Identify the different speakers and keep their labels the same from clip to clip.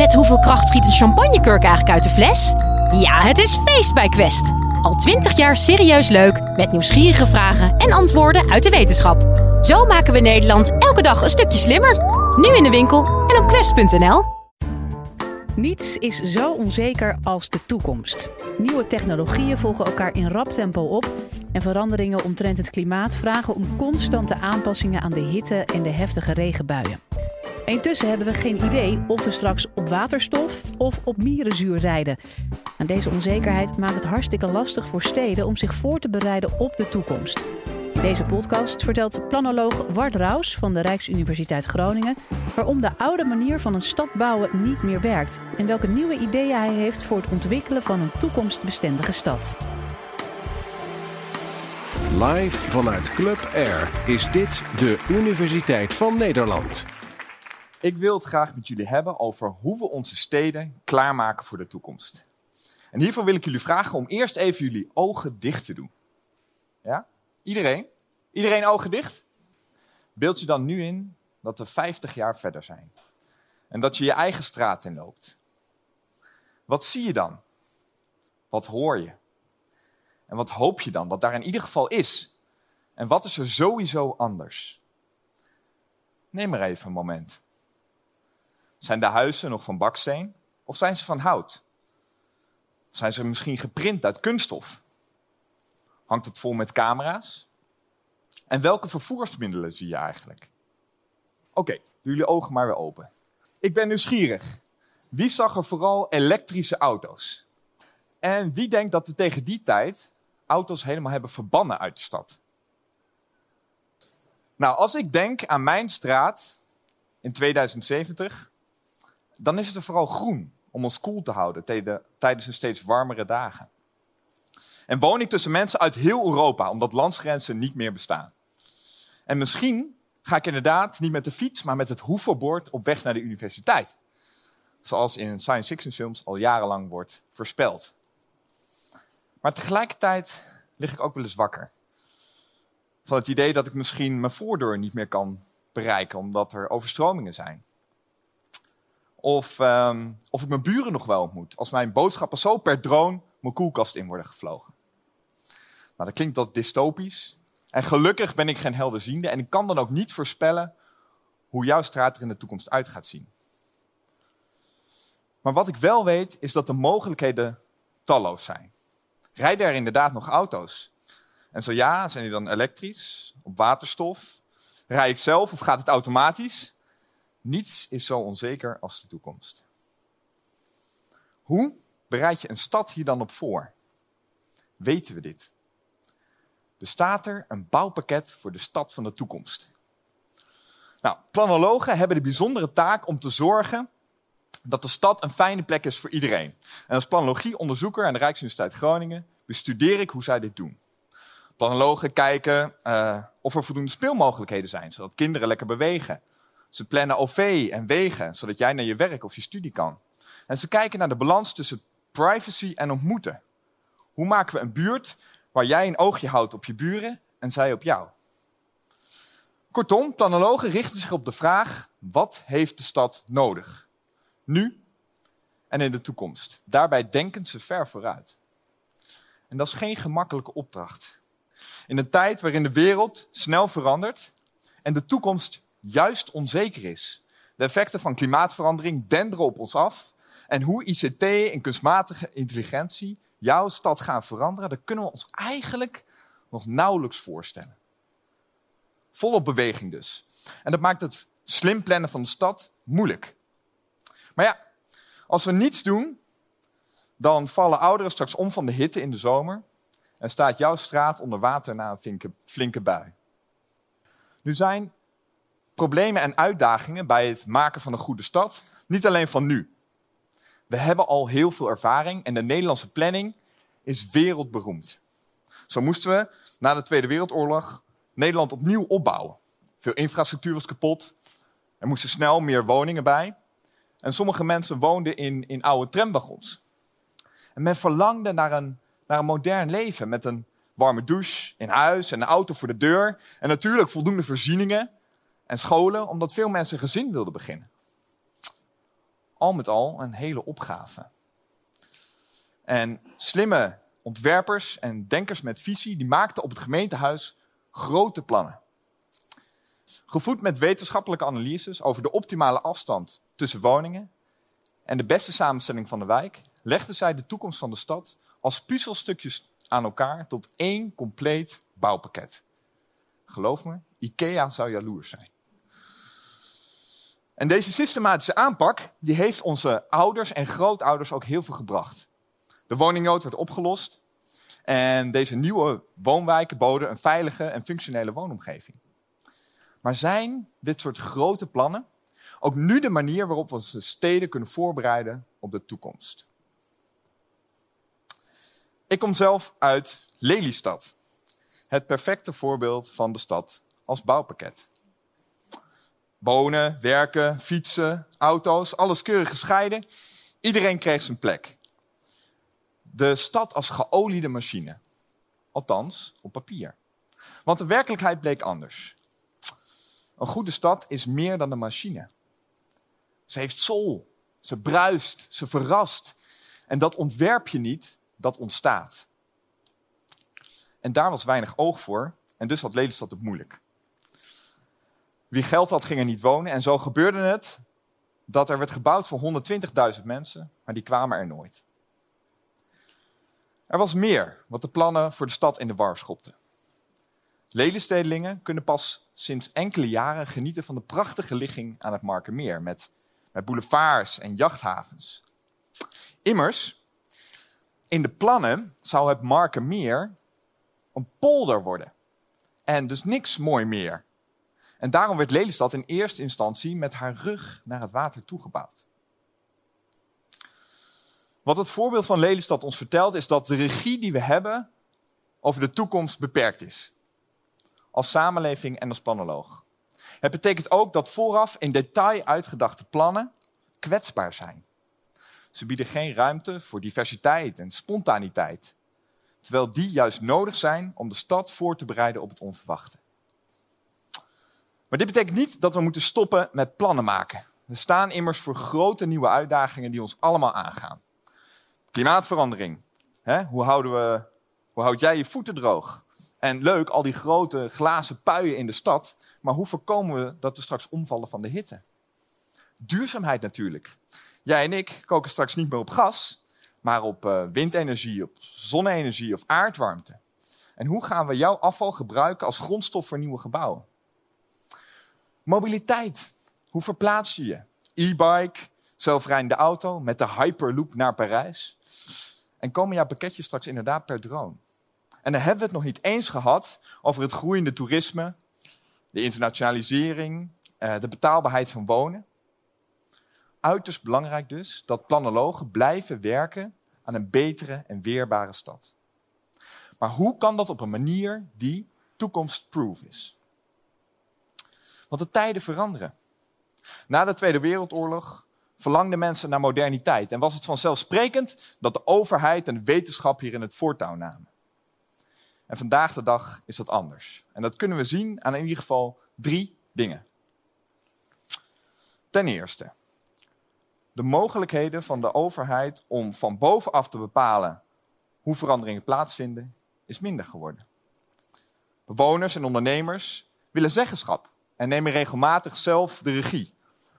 Speaker 1: Met hoeveel kracht schiet een champagnekurk eigenlijk uit de fles? Ja, het is feest bij Quest. Al twintig jaar serieus leuk, met nieuwsgierige vragen en antwoorden uit de wetenschap. Zo maken we Nederland elke dag een stukje slimmer. Nu in de winkel en op quest.nl.
Speaker 2: Niets is zo onzeker als de toekomst. Nieuwe technologieën volgen elkaar in rap tempo op. En veranderingen omtrent het klimaat vragen om constante aanpassingen aan de hitte en de heftige regenbuien. Intussen hebben we geen idee of we straks op waterstof of op mierenzuur rijden. En deze onzekerheid maakt het hartstikke lastig voor steden om zich voor te bereiden op de toekomst. Deze podcast vertelt planoloog Ward Raus van de Rijksuniversiteit Groningen waarom de oude manier van een stad bouwen niet meer werkt en welke nieuwe ideeën hij heeft voor het ontwikkelen van een toekomstbestendige stad.
Speaker 3: Live vanuit Club Air is dit de Universiteit van Nederland.
Speaker 4: Ik wil het graag met jullie hebben over hoe we onze steden klaarmaken voor de toekomst. En hiervoor wil ik jullie vragen om eerst even jullie ogen dicht te doen. Ja? Iedereen? Iedereen ogen dicht? Beeld je dan nu in dat we 50 jaar verder zijn. En dat je je eigen straat in loopt. Wat zie je dan? Wat hoor je? En wat hoop je dan dat daar in ieder geval is? En wat is er sowieso anders? Neem maar even een moment. Zijn de huizen nog van baksteen of zijn ze van hout? Zijn ze misschien geprint uit kunststof? Hangt het vol met camera's? En welke vervoersmiddelen zie je eigenlijk? Oké, doe jullie ogen maar weer open. Ik ben nieuwsgierig. Wie zag er vooral elektrische auto's? En wie denkt dat we tegen die tijd auto's helemaal hebben verbannen uit de stad? Nou, als ik denk aan mijn straat in 2070, dan is het er vooral groen om ons koel te houden tijdens een steeds warmere dagen. En woon ik tussen mensen uit heel Europa, omdat landsgrenzen niet meer bestaan. En misschien ga ik inderdaad niet met de fiets, maar met het hoeverbord op weg naar de universiteit. Zoals in science fiction films al jarenlang wordt voorspeld. Maar tegelijkertijd lig ik ook wel eens wakker. Van het idee dat ik misschien mijn voordeur niet meer kan bereiken, omdat er overstromingen zijn. Of, um, of ik mijn buren nog wel ontmoet, als mijn boodschappen zo per drone mijn koelkast in worden gevlogen. Nou, dat klinkt wat dystopisch. En gelukkig ben ik geen helderziende en ik kan dan ook niet voorspellen hoe jouw straat er in de toekomst uit gaat zien. Maar wat ik wel weet, is dat de mogelijkheden talloos zijn. Rijden er inderdaad nog auto's? En zo ja, zijn die dan elektrisch, op waterstof? Rij ik zelf of gaat het automatisch? Niets is zo onzeker als de toekomst. Hoe bereid je een stad hier dan op voor? Weten we dit? Bestaat er een bouwpakket voor de stad van de toekomst? Nou, planologen hebben de bijzondere taak om te zorgen dat de stad een fijne plek is voor iedereen. En als planologieonderzoeker aan de Rijksuniversiteit Groningen bestudeer ik hoe zij dit doen. Planologen kijken uh, of er voldoende speelmogelijkheden zijn, zodat kinderen lekker bewegen. Ze plannen OV en wegen, zodat jij naar je werk of je studie kan. En ze kijken naar de balans tussen privacy en ontmoeten. Hoe maken we een buurt waar jij een oogje houdt op je buren en zij op jou? Kortom, planologen richten zich op de vraag: wat heeft de stad nodig? Nu en in de toekomst. Daarbij denken ze ver vooruit. En dat is geen gemakkelijke opdracht. In een tijd waarin de wereld snel verandert en de toekomst juist onzeker is. De effecten van klimaatverandering denderen op ons af. En hoe ICT en kunstmatige intelligentie jouw stad gaan veranderen, dat kunnen we ons eigenlijk nog nauwelijks voorstellen. Volop beweging dus. En dat maakt het slim plannen van de stad moeilijk. Maar ja, als we niets doen, dan vallen ouderen straks om van de hitte in de zomer en staat jouw straat onder water na een flinke, flinke bui. Nu zijn problemen en uitdagingen bij het maken van een goede stad niet alleen van nu. We hebben al heel veel ervaring en de Nederlandse planning is wereldberoemd. Zo moesten we na de Tweede Wereldoorlog Nederland opnieuw opbouwen. Veel infrastructuur was kapot. Er moesten snel meer woningen bij. En sommige mensen woonden in, in oude tramwagons. En men verlangde naar een, naar een modern leven met een warme douche in huis en een auto voor de deur. En natuurlijk voldoende voorzieningen en scholen, omdat veel mensen gezin wilden beginnen. al met al een hele opgave. En slimme ontwerpers en denkers met visie, die maakten op het gemeentehuis grote plannen. Gevoed met wetenschappelijke analyses over de optimale afstand tussen woningen en de beste samenstelling van de wijk, legden zij de toekomst van de stad als puzzelstukjes aan elkaar tot één compleet bouwpakket. Geloof me, IKEA zou jaloers zijn. En deze systematische aanpak die heeft onze ouders en grootouders ook heel veel gebracht. De woningnood werd opgelost en deze nieuwe woonwijken boden een veilige en functionele woonomgeving. Maar zijn dit soort grote plannen ook nu de manier waarop we onze steden kunnen voorbereiden op de toekomst? Ik kom zelf uit Lelystad. Het perfecte voorbeeld van de stad als bouwpakket. Wonen, werken, fietsen, auto's, alles keurig gescheiden. Iedereen kreeg zijn plek. De stad als geoliede machine. Althans, op papier. Want de werkelijkheid bleek anders. Een goede stad is meer dan een machine. Ze heeft soul. Ze bruist. Ze verrast. En dat ontwerp je niet, dat ontstaat. En daar was weinig oog voor. En dus had Lelystad het moeilijk. Wie geld had, ging er niet wonen. En zo gebeurde het dat er werd gebouwd voor 120.000 mensen, maar die kwamen er nooit. Er was meer wat de plannen voor de stad in de war schopten. Lelystedlingen kunnen pas sinds enkele jaren genieten van de prachtige ligging aan het Markermeer met, met boulevards en jachthavens. Immers, in de plannen zou het Markermeer een polder worden. En dus niks mooi meer. En daarom werd Lelystad in eerste instantie met haar rug naar het water toegebouwd. Wat het voorbeeld van Lelystad ons vertelt, is dat de regie die we hebben over de toekomst beperkt is. Als samenleving en als planoloog. Het betekent ook dat vooraf in detail uitgedachte plannen kwetsbaar zijn. Ze bieden geen ruimte voor diversiteit en spontaniteit, terwijl die juist nodig zijn om de stad voor te bereiden op het onverwachte. Maar dit betekent niet dat we moeten stoppen met plannen maken. We staan immers voor grote nieuwe uitdagingen die ons allemaal aangaan. Klimaatverandering. Hè? Hoe, houden we, hoe houd jij je voeten droog? En leuk, al die grote glazen puien in de stad. Maar hoe voorkomen we dat we straks omvallen van de hitte? Duurzaamheid natuurlijk. Jij en ik koken straks niet meer op gas, maar op uh, windenergie, op zonne-energie of aardwarmte. En hoe gaan we jouw afval gebruiken als grondstof voor nieuwe gebouwen? Mobiliteit. Hoe verplaats je je? E-bike, zelfrijdende auto met de Hyperloop naar Parijs. En komen jouw pakketjes straks inderdaad per drone? En dan hebben we het nog niet eens gehad over het groeiende toerisme, de internationalisering, eh, de betaalbaarheid van wonen. Uiterst belangrijk dus dat planologen blijven werken aan een betere en weerbare stad. Maar hoe kan dat op een manier die toekomstproof is? Want de tijden veranderen. Na de Tweede Wereldoorlog verlangden mensen naar moderniteit en was het vanzelfsprekend dat de overheid en de wetenschap hier in het voortouw namen. En vandaag de dag is dat anders. En dat kunnen we zien aan in ieder geval drie dingen. Ten eerste, de mogelijkheden van de overheid om van bovenaf te bepalen hoe veranderingen plaatsvinden, is minder geworden. Bewoners en ondernemers willen zeggenschap en nemen regelmatig zelf de regie.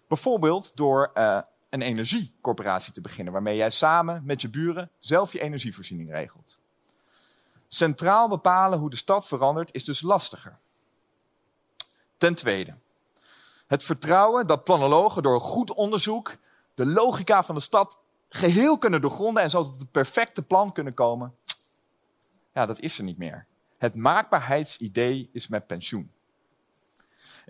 Speaker 4: Bijvoorbeeld door uh, een energiecorporatie te beginnen, waarmee jij samen met je buren zelf je energievoorziening regelt. Centraal bepalen hoe de stad verandert is dus lastiger. Ten tweede, het vertrouwen dat planologen door goed onderzoek de logica van de stad geheel kunnen doorgronden en zo tot het perfecte plan kunnen komen. Ja, dat is er niet meer. Het maakbaarheidsidee is met pensioen.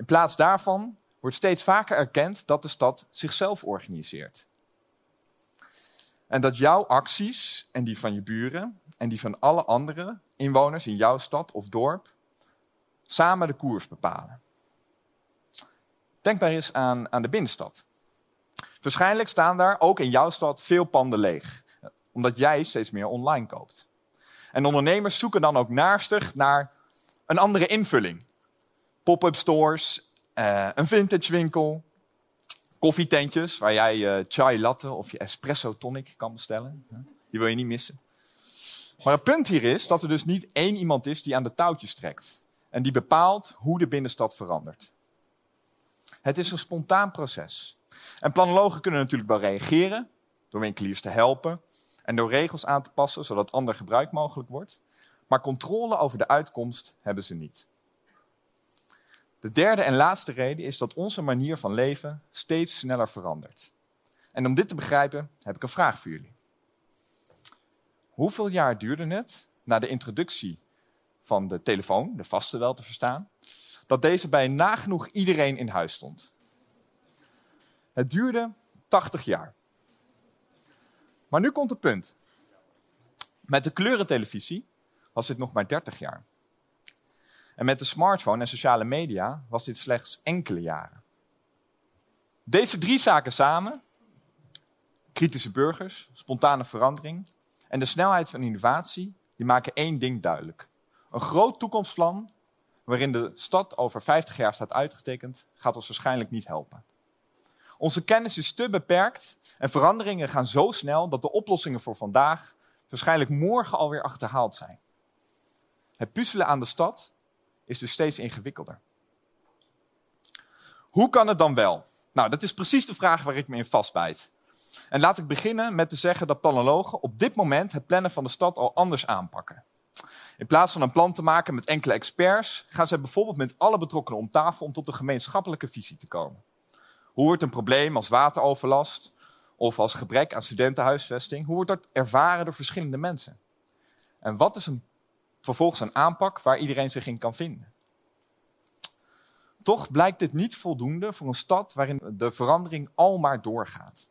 Speaker 4: In plaats daarvan wordt steeds vaker erkend dat de stad zichzelf organiseert. En dat jouw acties en die van je buren en die van alle andere inwoners in jouw stad of dorp samen de koers bepalen. Denk maar eens aan, aan de binnenstad. Waarschijnlijk staan daar ook in jouw stad veel panden leeg, omdat jij steeds meer online koopt. En ondernemers zoeken dan ook naarstig naar een andere invulling pop-up stores, uh, een vintage winkel, koffietentjes waar jij je chai latte of je espresso tonic kan bestellen. Die wil je niet missen. Maar het punt hier is dat er dus niet één iemand is die aan de touwtjes trekt. En die bepaalt hoe de binnenstad verandert. Het is een spontaan proces. En planologen kunnen natuurlijk wel reageren door winkeliers te helpen en door regels aan te passen zodat ander gebruik mogelijk wordt. Maar controle over de uitkomst hebben ze niet. De derde en laatste reden is dat onze manier van leven steeds sneller verandert. En om dit te begrijpen heb ik een vraag voor jullie. Hoeveel jaar duurde het na de introductie van de telefoon, de vaste wel te verstaan, dat deze bij nagenoeg iedereen in huis stond? Het duurde 80 jaar. Maar nu komt het punt. Met de kleurentelevisie was dit nog maar 30 jaar. En met de smartphone en sociale media was dit slechts enkele jaren. Deze drie zaken samen, kritische burgers, spontane verandering en de snelheid van innovatie, die maken één ding duidelijk. Een groot toekomstplan waarin de stad over 50 jaar staat uitgetekend, gaat ons waarschijnlijk niet helpen. Onze kennis is te beperkt en veranderingen gaan zo snel dat de oplossingen voor vandaag waarschijnlijk morgen alweer achterhaald zijn. Het puzzelen aan de stad is dus steeds ingewikkelder. Hoe kan het dan wel? Nou, dat is precies de vraag waar ik me in vastbijt. En laat ik beginnen met te zeggen dat planologen op dit moment het plannen van de stad al anders aanpakken. In plaats van een plan te maken met enkele experts, gaan zij bijvoorbeeld met alle betrokkenen om tafel om tot een gemeenschappelijke visie te komen. Hoe wordt een probleem als wateroverlast of als gebrek aan studentenhuisvesting, hoe wordt dat ervaren door verschillende mensen? En wat is een, vervolgens een aanpak waar iedereen zich in kan vinden? Toch blijkt dit niet voldoende voor een stad waarin de verandering al maar doorgaat.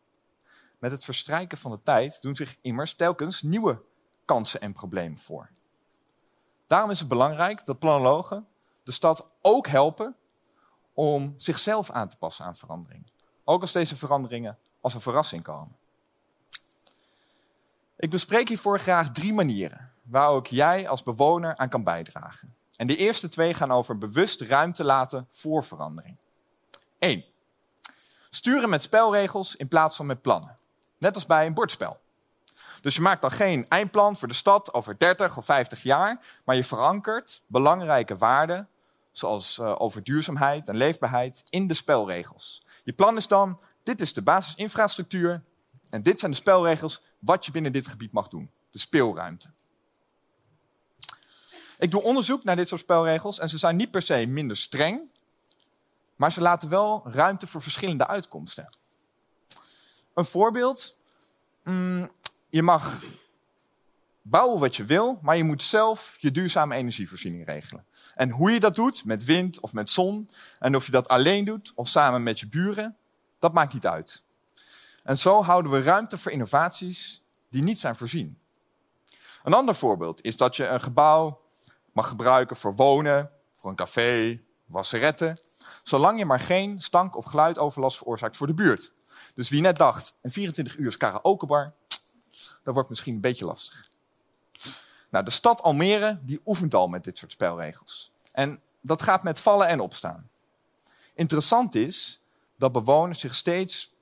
Speaker 4: Met het verstrijken van de tijd doen zich immers telkens nieuwe kansen en problemen voor. Daarom is het belangrijk dat planologen de stad ook helpen om zichzelf aan te passen aan verandering. Ook als deze veranderingen als een verrassing komen. Ik bespreek hiervoor graag drie manieren waar ook jij als bewoner aan kan bijdragen. En de eerste twee gaan over bewust ruimte laten voor verandering. 1. Sturen met spelregels in plaats van met plannen. Net als bij een bordspel. Dus je maakt dan geen eindplan voor de stad over 30 of 50 jaar, maar je verankert belangrijke waarden, zoals uh, over duurzaamheid en leefbaarheid, in de spelregels. Je plan is dan, dit is de basisinfrastructuur en dit zijn de spelregels wat je binnen dit gebied mag doen. De speelruimte. Ik doe onderzoek naar dit soort spelregels en ze zijn niet per se minder streng, maar ze laten wel ruimte voor verschillende uitkomsten. Een voorbeeld. Mm, je mag bouwen wat je wil, maar je moet zelf je duurzame energievoorziening regelen. En hoe je dat doet, met wind of met zon, en of je dat alleen doet of samen met je buren, dat maakt niet uit. En zo houden we ruimte voor innovaties die niet zijn voorzien. Een ander voorbeeld is dat je een gebouw mag gebruiken voor wonen, voor een café, wasseretten, zolang je maar geen stank- of geluidoverlast veroorzaakt voor de buurt. Dus wie net dacht, een 24 uur karaokebar, dat wordt misschien een beetje lastig. Nou, de stad Almere die oefent al met dit soort spelregels. En dat gaat met vallen en opstaan. Interessant is dat bewoners zich steeds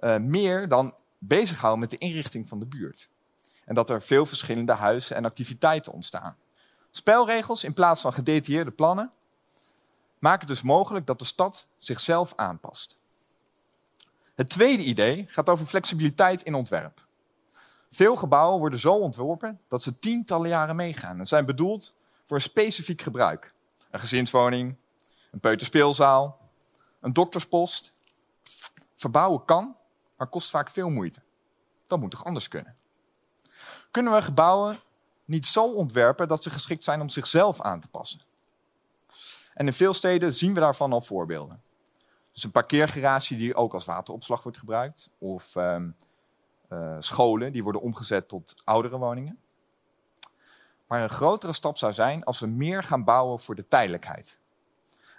Speaker 4: uh, meer dan bezighouden met de inrichting van de buurt. En dat er veel verschillende huizen en activiteiten ontstaan. Spelregels in plaats van gedetailleerde plannen maken dus mogelijk dat de stad zichzelf aanpast. Het tweede idee gaat over flexibiliteit in ontwerp. Veel gebouwen worden zo ontworpen dat ze tientallen jaren meegaan en zijn bedoeld voor een specifiek gebruik. Een gezinswoning, een peuterspeelzaal, een dokterspost. Verbouwen kan, maar kost vaak veel moeite. Dat moet toch anders kunnen? Kunnen we gebouwen niet zo ontwerpen dat ze geschikt zijn om zichzelf aan te passen? En in veel steden zien we daarvan al voorbeelden. Dus een parkeergarage die ook als wateropslag wordt gebruikt. Of um, uh, scholen die worden omgezet tot oudere woningen. Maar een grotere stap zou zijn als we meer gaan bouwen voor de tijdelijkheid.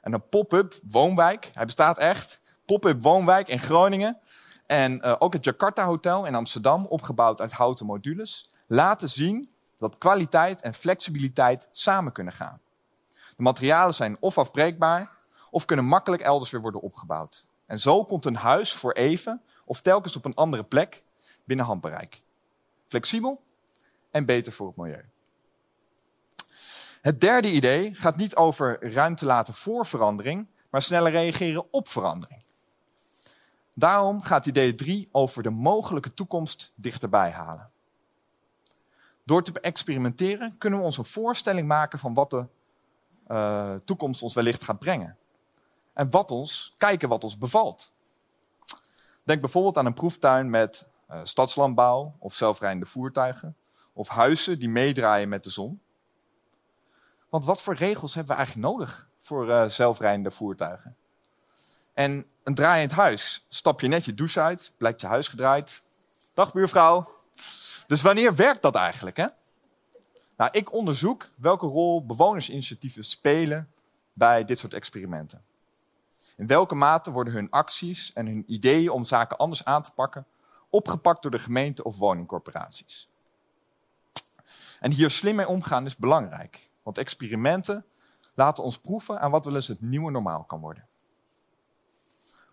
Speaker 4: En een pop-up woonwijk, hij bestaat echt, pop-up woonwijk in Groningen. En uh, ook het Jakarta Hotel in Amsterdam, opgebouwd uit houten modules, laten zien dat kwaliteit en flexibiliteit samen kunnen gaan. De materialen zijn of afbreekbaar, of kunnen makkelijk elders weer worden opgebouwd. En zo komt een huis voor even of telkens op een andere plek binnen handbereik. Flexibel en beter voor het milieu. Het derde idee gaat niet over ruimte laten voor verandering, maar sneller reageren op verandering. Daarom gaat idee 3 over de mogelijke toekomst dichterbij halen. Door te experimenteren kunnen we ons een voorstelling maken van wat de uh, toekomst ons wellicht gaat brengen. En wat ons, kijken wat ons bevalt. Denk bijvoorbeeld aan een proeftuin met uh, stadslandbouw of zelfrijdende voertuigen. Of huizen die meedraaien met de zon. Want wat voor regels hebben we eigenlijk nodig voor uh, zelfrijdende voertuigen? En een draaiend huis. Stap je net je douche uit, blijkt je huis gedraaid. Dag buurvrouw. Dus wanneer werkt dat eigenlijk? Hè? Nou, ik onderzoek welke rol bewonersinitiatieven spelen bij dit soort experimenten. In welke mate worden hun acties en hun ideeën om zaken anders aan te pakken opgepakt door de gemeente of woningcorporaties? En hier slim mee omgaan is belangrijk, want experimenten laten ons proeven aan wat wel eens het nieuwe normaal kan worden.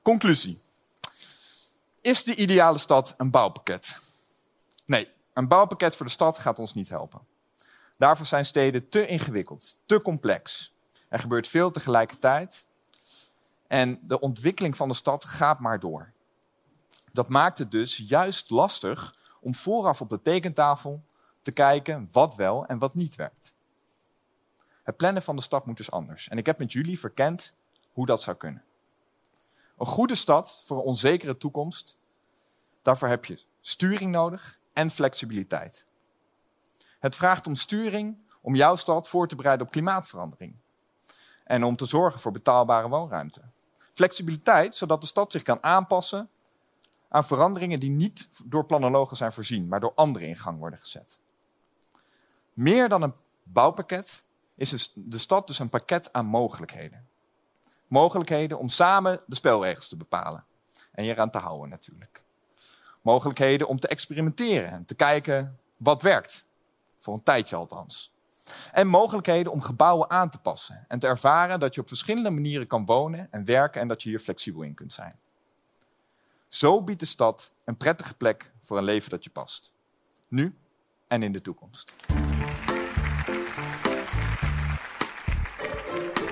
Speaker 4: Conclusie. Is de ideale stad een bouwpakket? Nee, een bouwpakket voor de stad gaat ons niet helpen. Daarvoor zijn steden te ingewikkeld, te complex. Er gebeurt veel tegelijkertijd en de ontwikkeling van de stad gaat maar door. Dat maakt het dus juist lastig om vooraf op de tekentafel te kijken wat wel en wat niet werkt. Het plannen van de stad moet dus anders. En ik heb met jullie verkend hoe dat zou kunnen. Een goede stad voor een onzekere toekomst, daarvoor heb je sturing nodig en flexibiliteit. Het vraagt om sturing om jouw stad voor te bereiden op klimaatverandering. En om te zorgen voor betaalbare woonruimte. Flexibiliteit, zodat de stad zich kan aanpassen aan veranderingen die niet door planologen zijn voorzien, maar door anderen in gang worden gezet. Meer dan een bouwpakket is de stad dus een pakket aan mogelijkheden. Mogelijkheden om samen de spelregels te bepalen. En je eraan te houden natuurlijk. Mogelijkheden om te experimenteren en te kijken wat werkt. Voor een tijdje althans. En mogelijkheden om gebouwen aan te passen. En te ervaren dat je op verschillende manieren kan wonen en werken en dat je hier flexibel in kunt zijn. Zo biedt de stad een prettige plek voor een leven dat je past. Nu en in de toekomst.